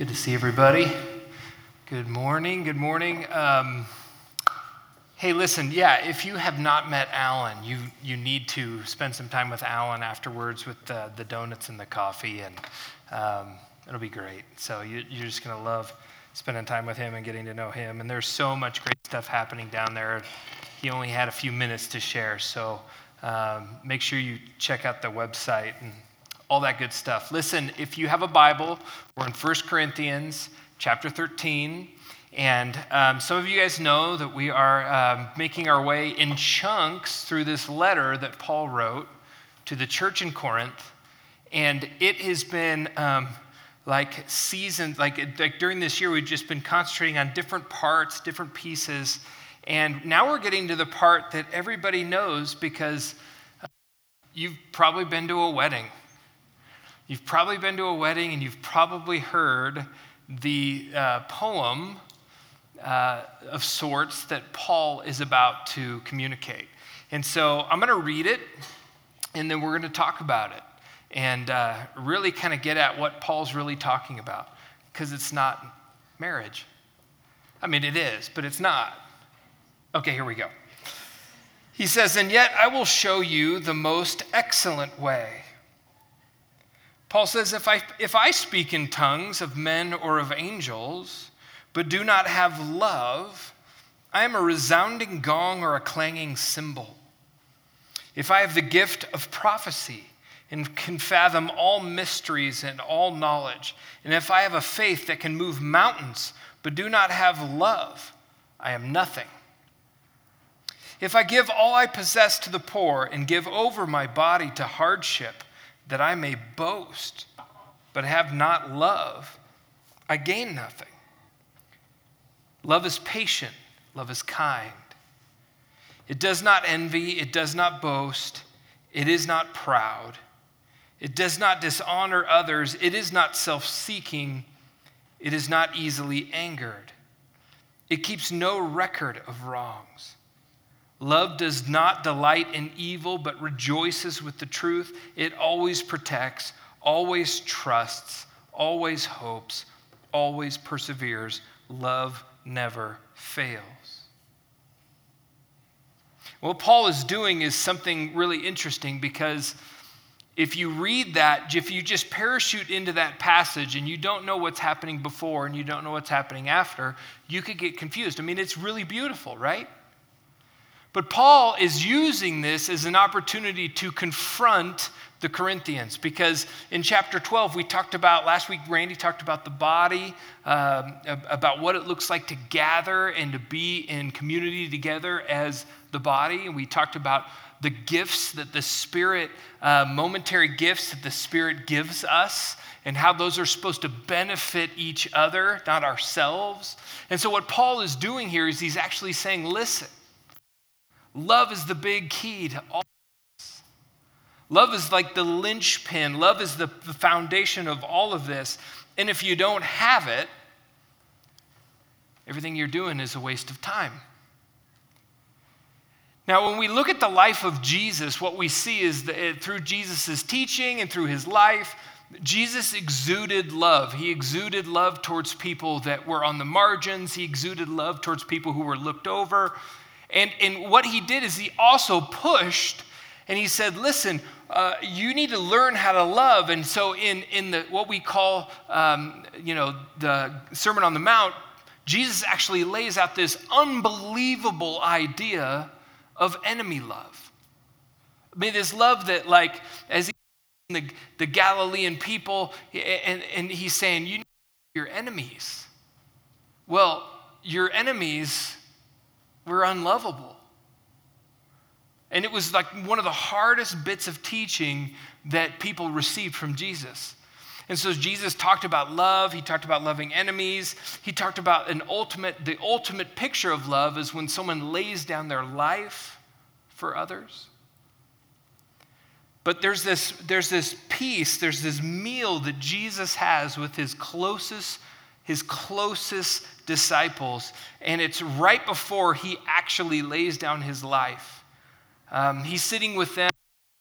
Good to see everybody. Good morning. Good morning. Um, hey, listen, yeah, if you have not met Alan, you, you need to spend some time with Alan afterwards with the, the donuts and the coffee, and um, it'll be great. So you, you're just going to love spending time with him and getting to know him. And there's so much great stuff happening down there. He only had a few minutes to share, so um, make sure you check out the website and all that good stuff. Listen, if you have a Bible, we're in 1 Corinthians chapter 13. And um, some of you guys know that we are um, making our way in chunks through this letter that Paul wrote to the church in Corinth. And it has been um, like seasons, like, like during this year, we've just been concentrating on different parts, different pieces. And now we're getting to the part that everybody knows because uh, you've probably been to a wedding You've probably been to a wedding and you've probably heard the uh, poem uh, of sorts that Paul is about to communicate. And so I'm going to read it and then we're going to talk about it and uh, really kind of get at what Paul's really talking about because it's not marriage. I mean, it is, but it's not. Okay, here we go. He says, And yet I will show you the most excellent way. Paul says, if I, if I speak in tongues of men or of angels, but do not have love, I am a resounding gong or a clanging cymbal. If I have the gift of prophecy and can fathom all mysteries and all knowledge, and if I have a faith that can move mountains, but do not have love, I am nothing. If I give all I possess to the poor and give over my body to hardship, that I may boast, but have not love, I gain nothing. Love is patient, love is kind. It does not envy, it does not boast, it is not proud, it does not dishonor others, it is not self seeking, it is not easily angered, it keeps no record of wrongs. Love does not delight in evil, but rejoices with the truth. It always protects, always trusts, always hopes, always perseveres. Love never fails. What Paul is doing is something really interesting because if you read that, if you just parachute into that passage and you don't know what's happening before and you don't know what's happening after, you could get confused. I mean, it's really beautiful, right? But Paul is using this as an opportunity to confront the Corinthians because in chapter 12, we talked about, last week, Randy talked about the body, um, about what it looks like to gather and to be in community together as the body. And we talked about the gifts that the Spirit, uh, momentary gifts that the Spirit gives us, and how those are supposed to benefit each other, not ourselves. And so, what Paul is doing here is he's actually saying, listen, Love is the big key to all this. Love is like the linchpin, love is the, the foundation of all of this. And if you don't have it, everything you're doing is a waste of time. Now, when we look at the life of Jesus, what we see is that eh, through Jesus' teaching and through his life, Jesus exuded love. He exuded love towards people that were on the margins. He exuded love towards people who were looked over. And, and what he did is he also pushed and he said, listen, uh, you need to learn how to love. And so in, in the, what we call, um, you know, the Sermon on the Mount, Jesus actually lays out this unbelievable idea of enemy love. I mean, this love that, like, as he the, the Galilean people, and, and he's saying, you your enemies. Well, your enemies we're unlovable. And it was like one of the hardest bits of teaching that people received from Jesus. And so Jesus talked about love, he talked about loving enemies, he talked about an ultimate the ultimate picture of love is when someone lays down their life for others. But there's this there's this piece, there's this meal that Jesus has with his closest his closest disciples, and it's right before he actually lays down his life. Um, he's sitting with them,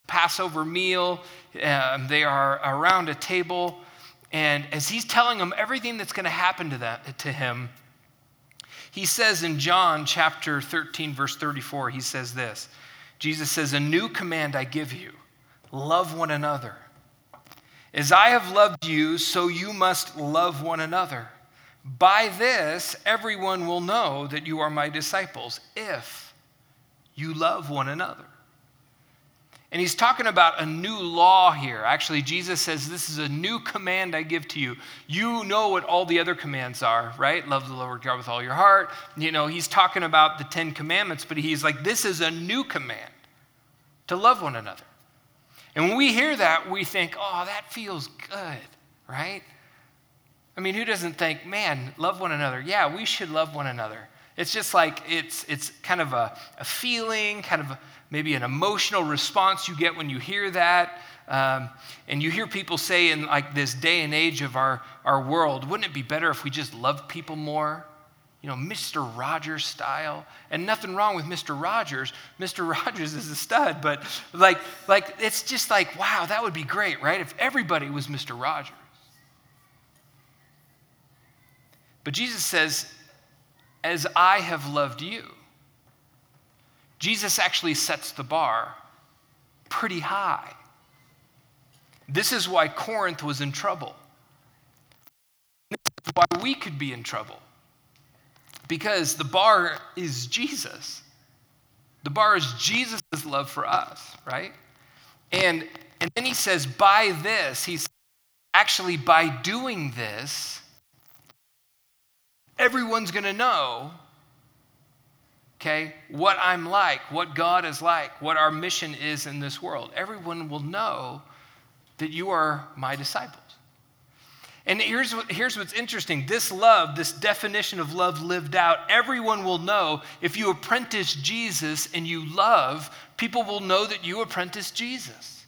Passover meal. Um, they are around a table, And as he's telling them everything that's going to happen to, that, to him, he says in John chapter 13, verse 34, he says this Jesus says, A new command I give you love one another. As I have loved you, so you must love one another. By this, everyone will know that you are my disciples if you love one another. And he's talking about a new law here. Actually, Jesus says, This is a new command I give to you. You know what all the other commands are, right? Love the Lord God with all your heart. You know, he's talking about the Ten Commandments, but he's like, This is a new command to love one another. And when we hear that, we think, Oh, that feels good, right? I mean, who doesn't think, man, love one another? Yeah, we should love one another. It's just like it's, it's kind of a, a feeling, kind of a, maybe an emotional response you get when you hear that. Um, and you hear people say in like this day and age of our, our world, wouldn't it be better if we just loved people more? You know, Mr. Rogers style. And nothing wrong with Mr. Rogers. Mr. Rogers is a stud, but like, like it's just like, wow, that would be great, right? If everybody was Mr. Rogers. But Jesus says, as I have loved you. Jesus actually sets the bar pretty high. This is why Corinth was in trouble. This is why we could be in trouble. Because the bar is Jesus. The bar is Jesus' love for us, right? And, and then he says, by this, he's actually by doing this, everyone's going to know okay, what I'm like, what God is like, what our mission is in this world. Everyone will know that you are my disciples. And here's, what, here's what's interesting this love, this definition of love lived out, everyone will know if you apprentice Jesus and you love, people will know that you apprentice Jesus.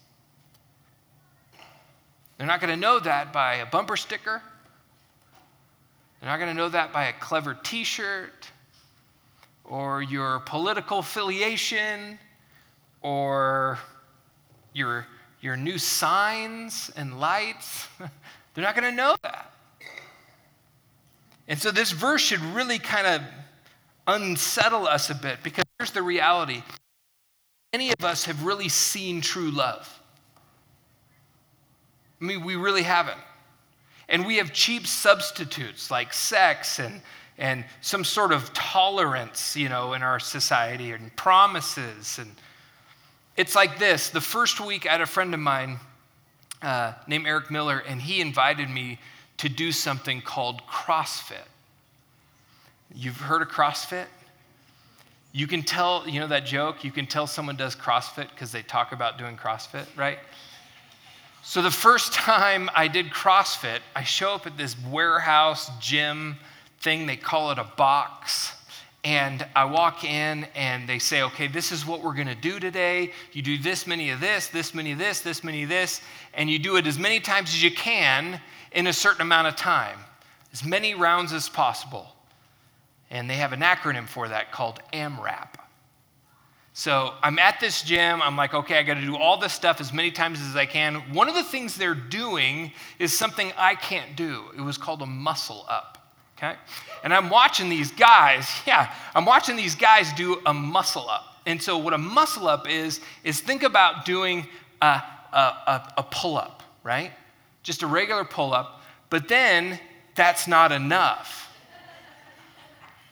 They're not going to know that by a bumper sticker. They're not going to know that by a clever t shirt or your political affiliation or your, your new signs and lights. They're not going to know that. And so this verse should really kind of unsettle us a bit because here's the reality Any of us have really seen true love. I mean, we really haven't. And we have cheap substitutes like sex and and some sort of tolerance, you know, in our society and promises. And it's like this the first week, I had a friend of mine uh, named Eric Miller, and he invited me to do something called CrossFit. You've heard of CrossFit? You can tell, you know that joke, you can tell someone does CrossFit because they talk about doing CrossFit, right? So the first time I did CrossFit, I show up at this warehouse gym thing, they call it a box. And I walk in and they say, okay, this is what we're gonna do today. You do this many of this, this many of this, this many of this, and you do it as many times as you can in a certain amount of time, as many rounds as possible. And they have an acronym for that called AMRAP. So I'm at this gym. I'm like, okay, I got to do all this stuff as many times as I can. One of the things they're doing is something I can't do. It was called a muscle up okay? And I'm watching these guys, yeah, I'm watching these guys do a muscle up. And so, what a muscle up is, is think about doing a, a, a, a pull up, right? Just a regular pull up, but then that's not enough.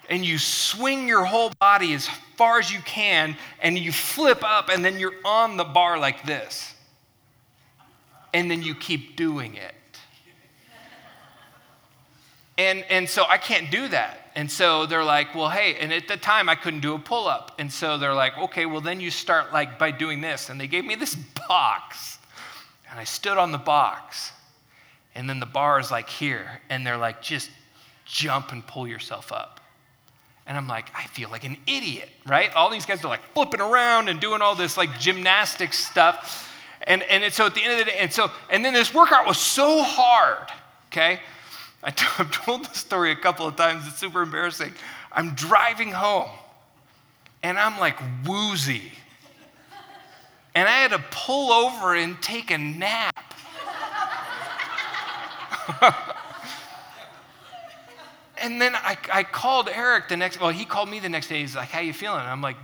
And you swing your whole body as far as you can, and you flip up, and then you're on the bar like this. And then you keep doing it. And, and so I can't do that. And so they're like, well, hey, and at the time I couldn't do a pull up. And so they're like, okay, well, then you start like by doing this. And they gave me this box. And I stood on the box. And then the bar is like here. And they're like, just jump and pull yourself up. And I'm like, I feel like an idiot, right? All these guys are like flipping around and doing all this like gymnastics stuff. And, and so at the end of the day, and so, and then this workout was so hard, okay? I t- I've told this story a couple of times. It's super embarrassing. I'm driving home and I'm like woozy. And I had to pull over and take a nap. and then I, I called Eric the next, well, he called me the next day. He's like, how you feeling? And I'm like,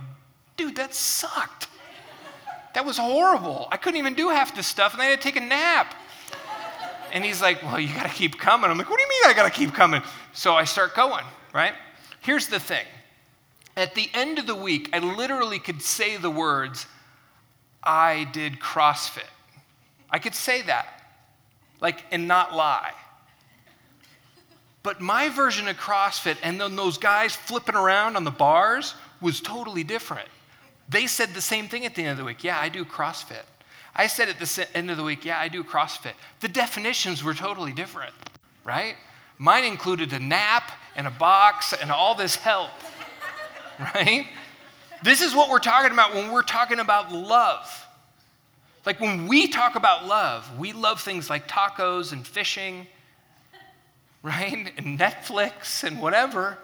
dude, that sucked. That was horrible. I couldn't even do half this stuff, and I had to take a nap. And he's like, Well, you got to keep coming. I'm like, What do you mean I got to keep coming? So I start going, right? Here's the thing at the end of the week, I literally could say the words, I did CrossFit. I could say that, like, and not lie. But my version of CrossFit and then those guys flipping around on the bars was totally different. They said the same thing at the end of the week. Yeah, I do CrossFit. I said at the end of the week, yeah, I do CrossFit. The definitions were totally different, right? Mine included a nap and a box and all this help. right? This is what we're talking about when we're talking about love. Like when we talk about love, we love things like tacos and fishing, right? And Netflix and whatever.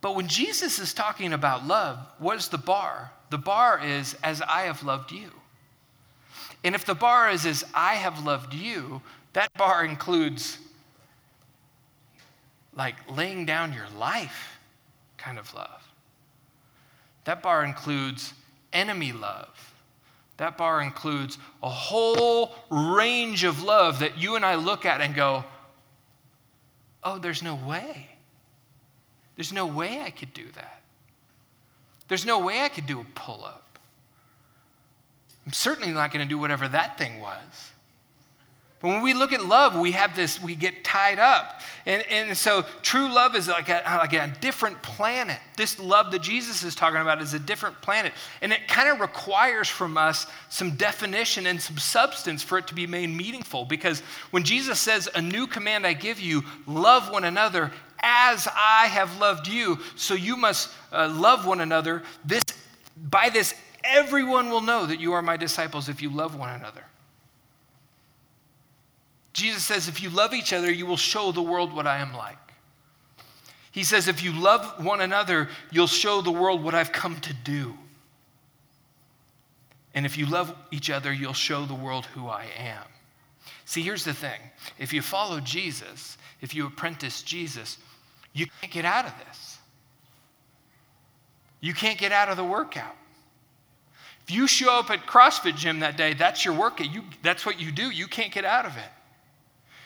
But when Jesus is talking about love, what is the bar? The bar is, as I have loved you. And if the bar is, as I have loved you, that bar includes like laying down your life kind of love. That bar includes enemy love. That bar includes a whole range of love that you and I look at and go, oh, there's no way. There's no way I could do that. There's no way I could do a pull up. I'm certainly not going to do whatever that thing was. But when we look at love, we have this, we get tied up. And, and so true love is like a, like a different planet. This love that Jesus is talking about is a different planet. And it kind of requires from us some definition and some substance for it to be made meaningful. Because when Jesus says, A new command I give you, love one another as I have loved you, so you must uh, love one another. This, by this, everyone will know that you are my disciples if you love one another. Jesus says, if you love each other, you will show the world what I am like. He says, if you love one another, you'll show the world what I've come to do. And if you love each other, you'll show the world who I am. See, here's the thing if you follow Jesus, if you apprentice Jesus, you can't get out of this. You can't get out of the workout. If you show up at CrossFit gym that day, that's your workout. You, that's what you do. You can't get out of it.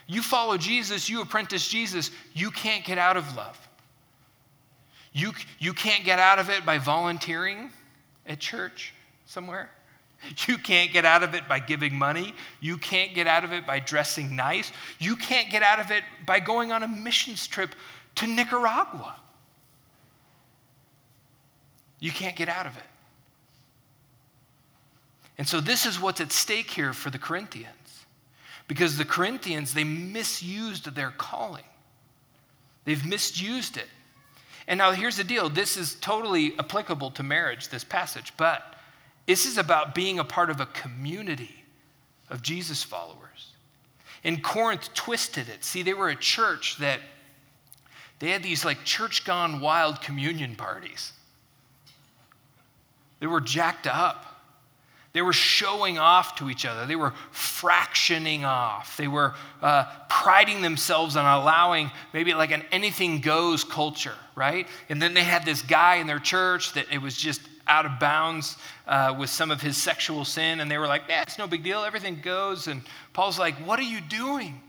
You follow Jesus, you apprentice Jesus, you can't get out of love. You, you can't get out of it by volunteering at church somewhere. You can't get out of it by giving money. You can't get out of it by dressing nice. You can't get out of it by going on a missions trip to Nicaragua. You can't get out of it. And so, this is what's at stake here for the Corinthians because the Corinthians, they misused their calling. They've misused it. And now here's the deal this is totally applicable to marriage, this passage, but this is about being a part of a community of Jesus followers. And Corinth twisted it. See, they were a church that they had these like church gone wild communion parties. They were jacked up. They were showing off to each other. They were fractioning off. They were uh, priding themselves on allowing maybe like an anything goes culture, right? And then they had this guy in their church that it was just out of bounds uh, with some of his sexual sin. And they were like, yeah, it's no big deal. Everything goes. And Paul's like, what are you doing?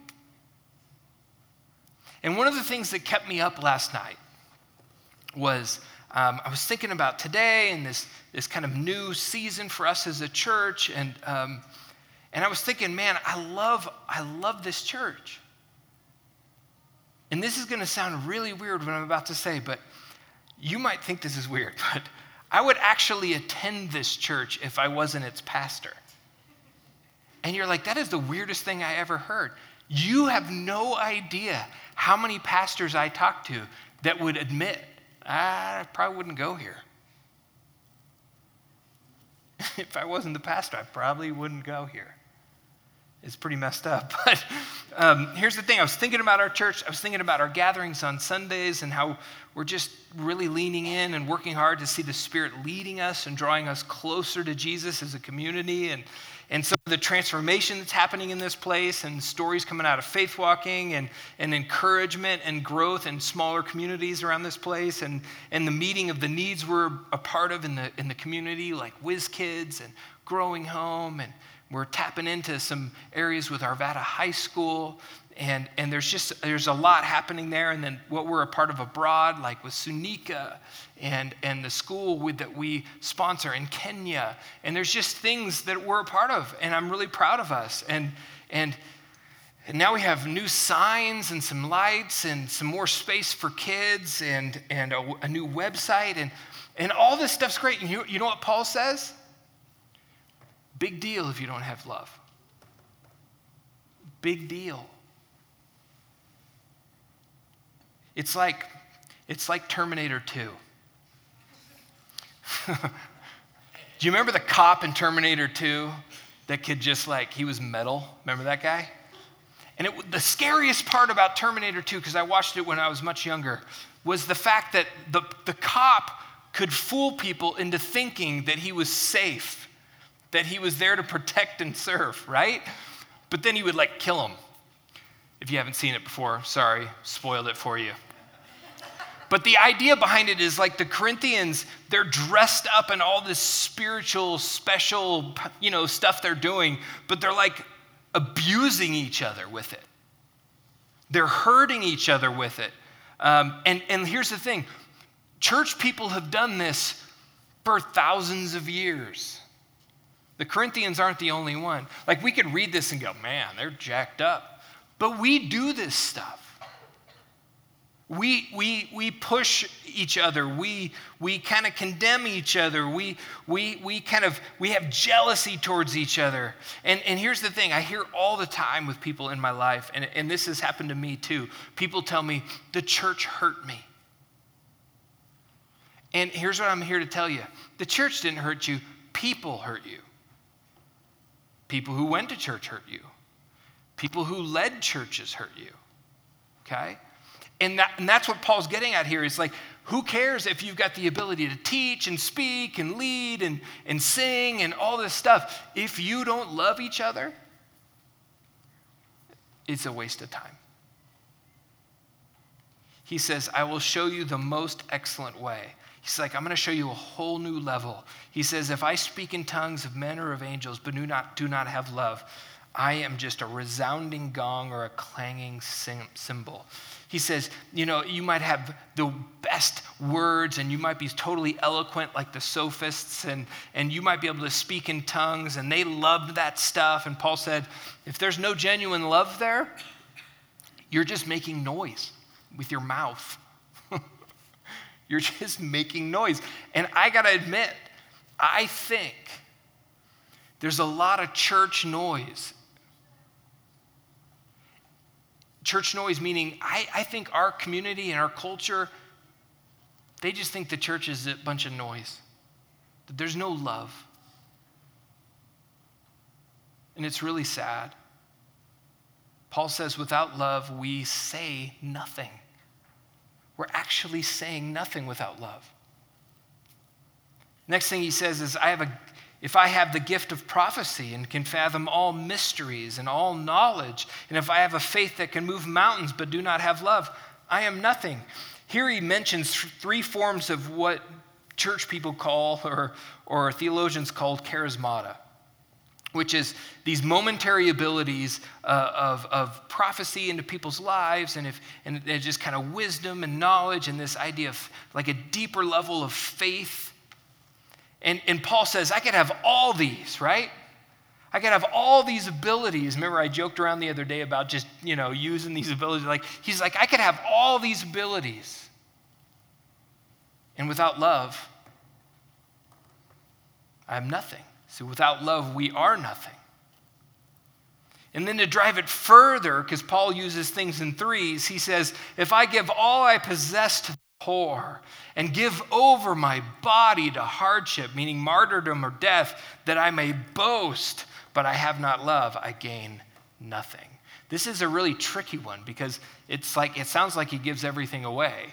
And one of the things that kept me up last night was um, I was thinking about today and this, this kind of new season for us as a church. And, um, and I was thinking, man, I love, I love this church. And this is going to sound really weird what I'm about to say, but you might think this is weird, but I would actually attend this church if I wasn't its pastor. And you're like, that is the weirdest thing I ever heard. You have no idea how many pastors I talk to that would admit I probably wouldn't go here. if I wasn't the pastor, I probably wouldn't go here. It's pretty messed up. But um, here's the thing I was thinking about our church, I was thinking about our gatherings on Sundays and how we're just really leaning in and working hard to see the Spirit leading us and drawing us closer to Jesus as a community. And, and some of the transformation that's happening in this place and stories coming out of faith walking and, and encouragement and growth in smaller communities around this place and, and the meeting of the needs we're a part of in the, in the community like whiz kids and growing home and we're tapping into some areas with arvada high school and, and there's just there's a lot happening there. And then what we're a part of abroad like with sunika and, and the school with, that we sponsor in kenya. And there's just things that we're a part of and i'm really proud of us. And and and now we have new signs and some lights and some more space for kids and, and a, a new website. And, and all this stuff's great. And you, you know what paul says? Big deal if you don't have love. Big deal It's like, it's like Terminator 2. Do you remember the cop in Terminator 2 that could just like, he was metal? Remember that guy? And it, the scariest part about Terminator 2, because I watched it when I was much younger, was the fact that the, the cop could fool people into thinking that he was safe, that he was there to protect and serve, right? But then he would like kill him. If you haven't seen it before, sorry, spoiled it for you. But the idea behind it is like the Corinthians, they're dressed up in all this spiritual, special, you know, stuff they're doing, but they're like abusing each other with it. They're hurting each other with it. Um, and, and here's the thing church people have done this for thousands of years. The Corinthians aren't the only one. Like, we could read this and go, man, they're jacked up. But we do this stuff. We, we, we push each other. We, we kind of condemn each other. We, we, we kind of, we have jealousy towards each other. And, and here's the thing I hear all the time with people in my life, and, and this has happened to me too. People tell me, the church hurt me. And here's what I'm here to tell you the church didn't hurt you, people hurt you. People who went to church hurt you. People who led churches hurt you. Okay? And, that, and that's what Paul's getting at here is like, who cares if you've got the ability to teach and speak and lead and, and sing and all this stuff? If you don't love each other, it's a waste of time. He says, I will show you the most excellent way. He's like, I'm going to show you a whole new level. He says, if I speak in tongues of men or of angels, but do not, do not have love, I am just a resounding gong or a clanging cymbal. He says, you know, you might have the best words and you might be totally eloquent like the sophists and, and you might be able to speak in tongues and they loved that stuff. And Paul said, if there's no genuine love there, you're just making noise with your mouth. you're just making noise. And I got to admit, I think there's a lot of church noise church noise, meaning I, I think our community and our culture, they just think the church is a bunch of noise, that there's no love. And it's really sad. Paul says, without love, we say nothing. We're actually saying nothing without love. Next thing he says is, I have a, if I have the gift of prophecy and can fathom all mysteries and all knowledge, and if I have a faith that can move mountains but do not have love, I am nothing. Here he mentions three forms of what church people call, or, or theologians called charismata, which is these momentary abilities uh, of, of prophecy into people's lives, and, if, and just kind of wisdom and knowledge, and this idea of like a deeper level of faith and, and Paul says, I could have all these, right? I could have all these abilities. Remember, I joked around the other day about just, you know, using these abilities. Like, he's like, I could have all these abilities. And without love, I have nothing. So without love, we are nothing. And then to drive it further, because Paul uses things in threes, he says, If I give all I possess to poor and give over my body to hardship, meaning martyrdom or death, that I may boast, but I have not love, I gain nothing. This is a really tricky one because it's like it sounds like he gives everything away.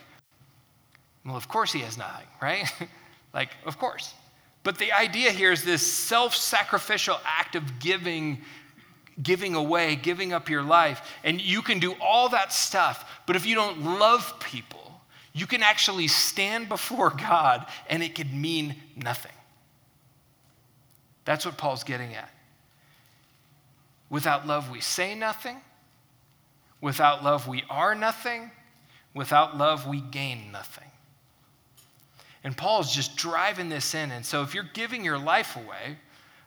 Well, of course he has nothing, right? like, of course. But the idea here is this self-sacrificial act of giving giving away, giving up your life. And you can do all that stuff, but if you don't love people, you can actually stand before God and it could mean nothing. That's what Paul's getting at. Without love, we say nothing. Without love, we are nothing. Without love, we gain nothing. And Paul's just driving this in. And so if you're giving your life away,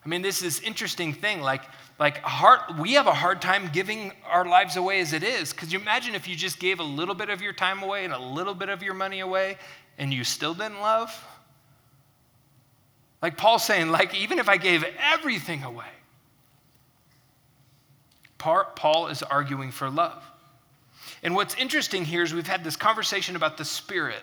I mean, this is interesting thing. Like, like hard, we have a hard time giving our lives away as it is. Because you imagine if you just gave a little bit of your time away and a little bit of your money away, and you still didn't love. Like Paul's saying, like even if I gave everything away, Paul is arguing for love. And what's interesting here is we've had this conversation about the Spirit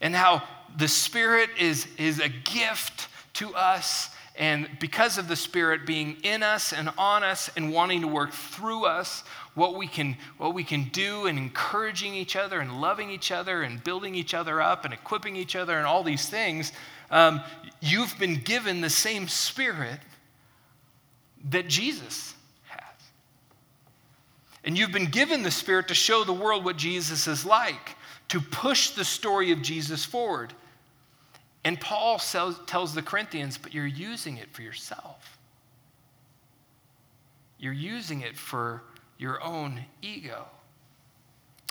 and how the Spirit is, is a gift to us. And because of the Spirit being in us and on us and wanting to work through us, what we can, what we can do and encouraging each other and loving each other and building each other up and equipping each other and all these things, um, you've been given the same Spirit that Jesus has. and you've been given the Spirit to show the world what Jesus is like, to push the story of Jesus forward. And Paul tells the Corinthians, but you're using it for yourself. You're using it for your own ego.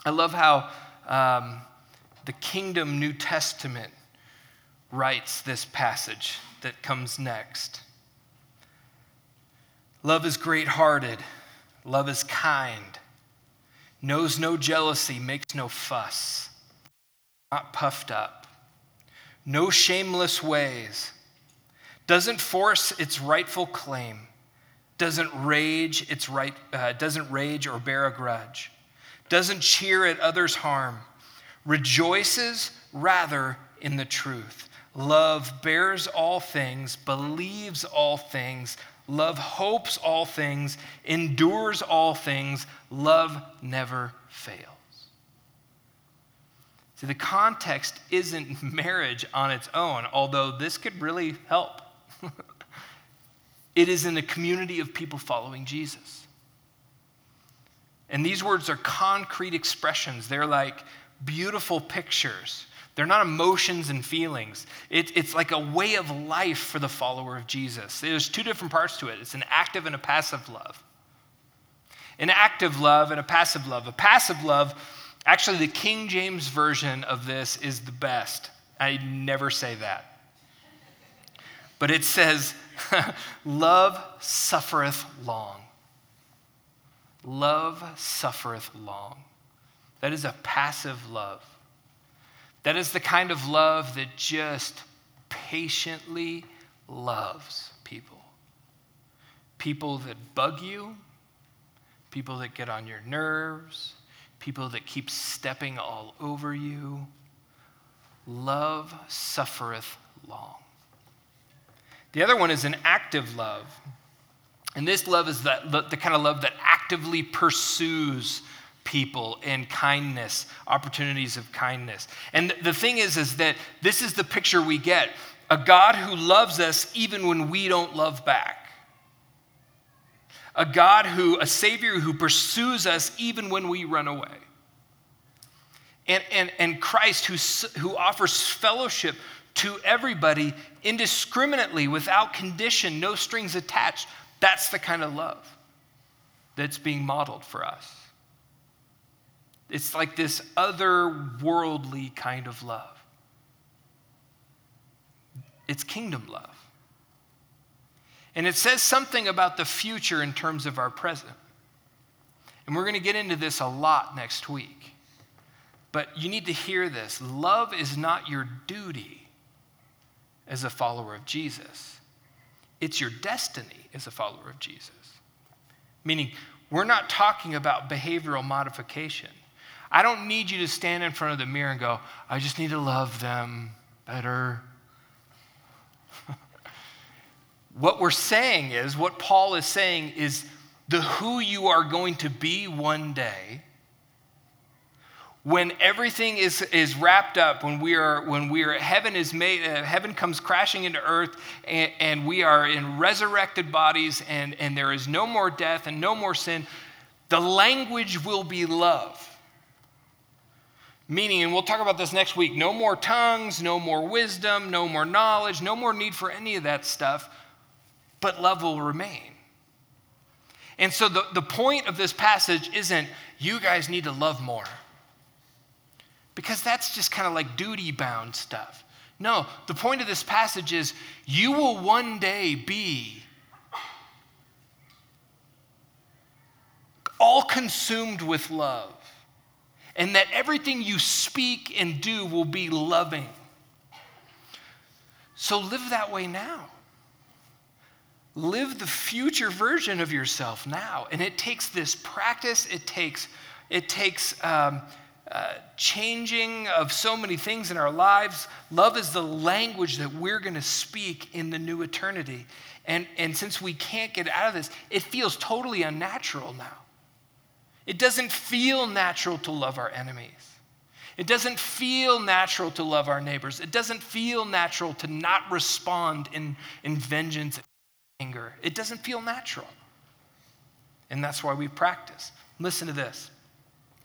I love how um, the Kingdom New Testament writes this passage that comes next. Love is great hearted. Love is kind, knows no jealousy, makes no fuss, not puffed up, no shameless ways, doesn't force its rightful claim, doesn't rage its right, uh, doesn't rage or bear a grudge, doesn't cheer at others' harm, rejoices rather in the truth. Love bears all things, believes all things, Love hopes all things, endures all things. Love never fails. See, the context isn't marriage on its own, although this could really help. it is in a community of people following Jesus. And these words are concrete expressions, they're like beautiful pictures they're not emotions and feelings. It, it's like a way of life for the follower of Jesus. There's two different parts to it it's an active and a passive love. An active love and a passive love. A passive love, actually, the King James version of this is the best. I never say that. But it says, Love suffereth long. Love suffereth long. That is a passive love. That is the kind of love that just patiently loves people. People that bug you, people that get on your nerves, people that keep stepping all over you. Love suffereth long. The other one is an active love. And this love is the, the, kind of love that actively pursues people and kindness, opportunities of kindness. And the thing is, is that this is the picture we get a God who loves us even when we don't love back. A God who, a Savior who pursues us even when we run away. And, and, and Christ who, who offers fellowship to everybody indiscriminately, without condition, no strings attached. That's the kind of love that's being modeled for us. It's like this otherworldly kind of love. It's kingdom love. And it says something about the future in terms of our present. And we're going to get into this a lot next week. But you need to hear this love is not your duty as a follower of Jesus, it's your destiny as a follower of Jesus. Meaning, we're not talking about behavioral modification. I don't need you to stand in front of the mirror and go, I just need to love them better. what we're saying is, what Paul is saying is, the who you are going to be one day, when everything is, is wrapped up, when we are, when we are, heaven is made, uh, heaven comes crashing into earth, and, and we are in resurrected bodies, and, and there is no more death and no more sin, the language will be love. Meaning, and we'll talk about this next week no more tongues, no more wisdom, no more knowledge, no more need for any of that stuff, but love will remain. And so the, the point of this passage isn't you guys need to love more, because that's just kind of like duty bound stuff. No, the point of this passage is you will one day be all consumed with love and that everything you speak and do will be loving. So live that way now. Live the future version of yourself now. And it takes this practice, it takes, it takes um, uh, changing of so many things in our lives. Love is the language that we're going to speak in the new eternity. And, and since we can't get out of this, it feels totally unnatural now. It doesn't feel natural to love our enemies. It doesn't feel natural to love our neighbors. It doesn't feel natural to not respond in, in vengeance anger. It doesn't feel natural. And that's why we practice. Listen to this.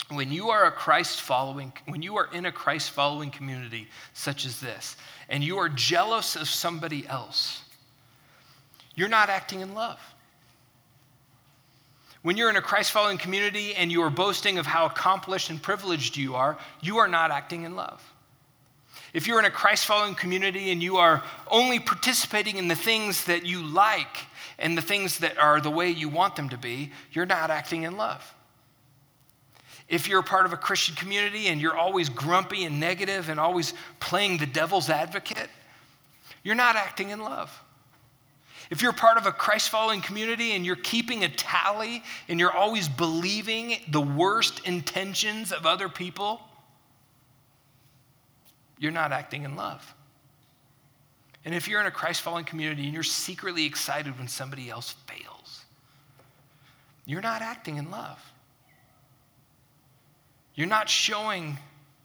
When you are a Christ following, when you are in a Christ following community such as this, and you are jealous of somebody else, you're not acting in love. When you're in a Christ following community and you are boasting of how accomplished and privileged you are, you are not acting in love. If you're in a Christ following community and you are only participating in the things that you like and the things that are the way you want them to be, you're not acting in love. If you're a part of a Christian community and you're always grumpy and negative and always playing the devil's advocate, you're not acting in love. If you're part of a Christ following community and you're keeping a tally and you're always believing the worst intentions of other people, you're not acting in love. And if you're in a Christ following community and you're secretly excited when somebody else fails, you're not acting in love. You're not showing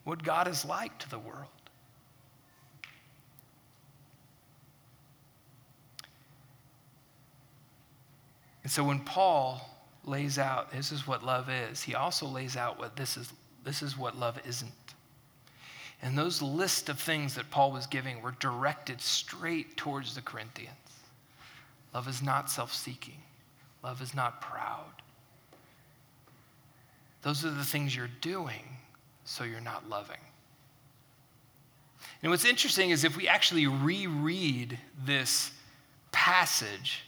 what God is like to the world. And so when Paul lays out this is what love is, he also lays out what this is this is what love isn't. And those list of things that Paul was giving were directed straight towards the Corinthians. Love is not self-seeking. Love is not proud. Those are the things you're doing, so you're not loving. And what's interesting is if we actually reread this passage,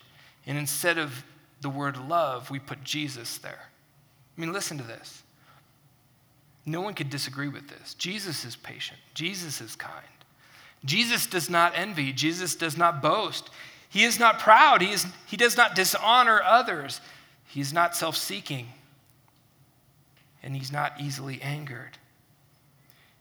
and instead of the word love, we put Jesus there. I mean, listen to this. No one could disagree with this. Jesus is patient, Jesus is kind. Jesus does not envy, Jesus does not boast. He is not proud, he, is, he does not dishonor others, he is not self seeking, and he's not easily angered.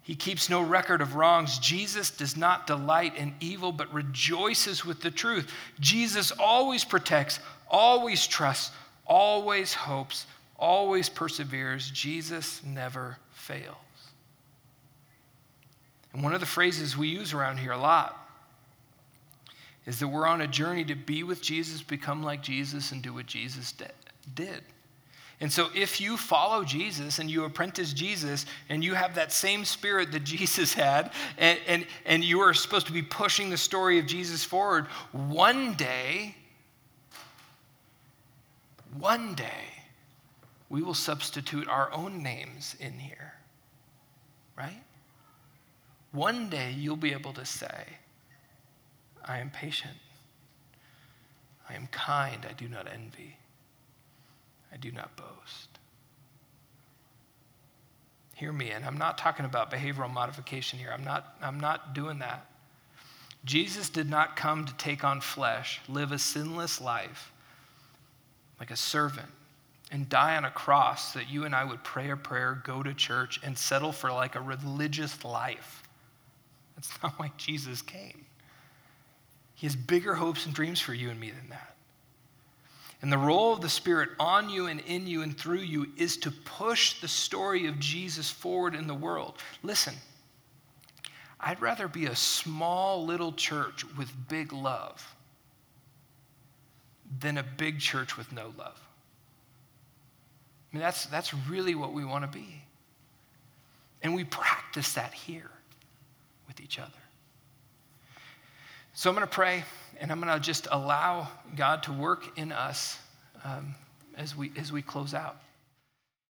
He keeps no record of wrongs. Jesus does not delight in evil, but rejoices with the truth. Jesus always protects, always trusts, always hopes, always perseveres. Jesus never fails. And one of the phrases we use around here a lot is that we're on a journey to be with Jesus, become like Jesus, and do what Jesus did. And so, if you follow Jesus and you apprentice Jesus and you have that same spirit that Jesus had, and, and, and you are supposed to be pushing the story of Jesus forward, one day one day, we will substitute our own names in here, right? One day, you'll be able to say, I am patient. I am kind. I do not envy. I do not boast. Hear me, and I'm not talking about behavioral modification here. I'm not, I'm not doing that. Jesus did not come to take on flesh, live a sinless life, like a servant and die on a cross that you and I would pray a prayer, go to church, and settle for like a religious life. That's not why Jesus came. He has bigger hopes and dreams for you and me than that. And the role of the Spirit on you and in you and through you is to push the story of Jesus forward in the world. Listen, I'd rather be a small little church with big love than a big church with no love. I mean, that's, that's really what we want to be. And we practice that here with each other. So I'm going to pray, and I'm going to just allow God to work in us um, as, we, as we close out.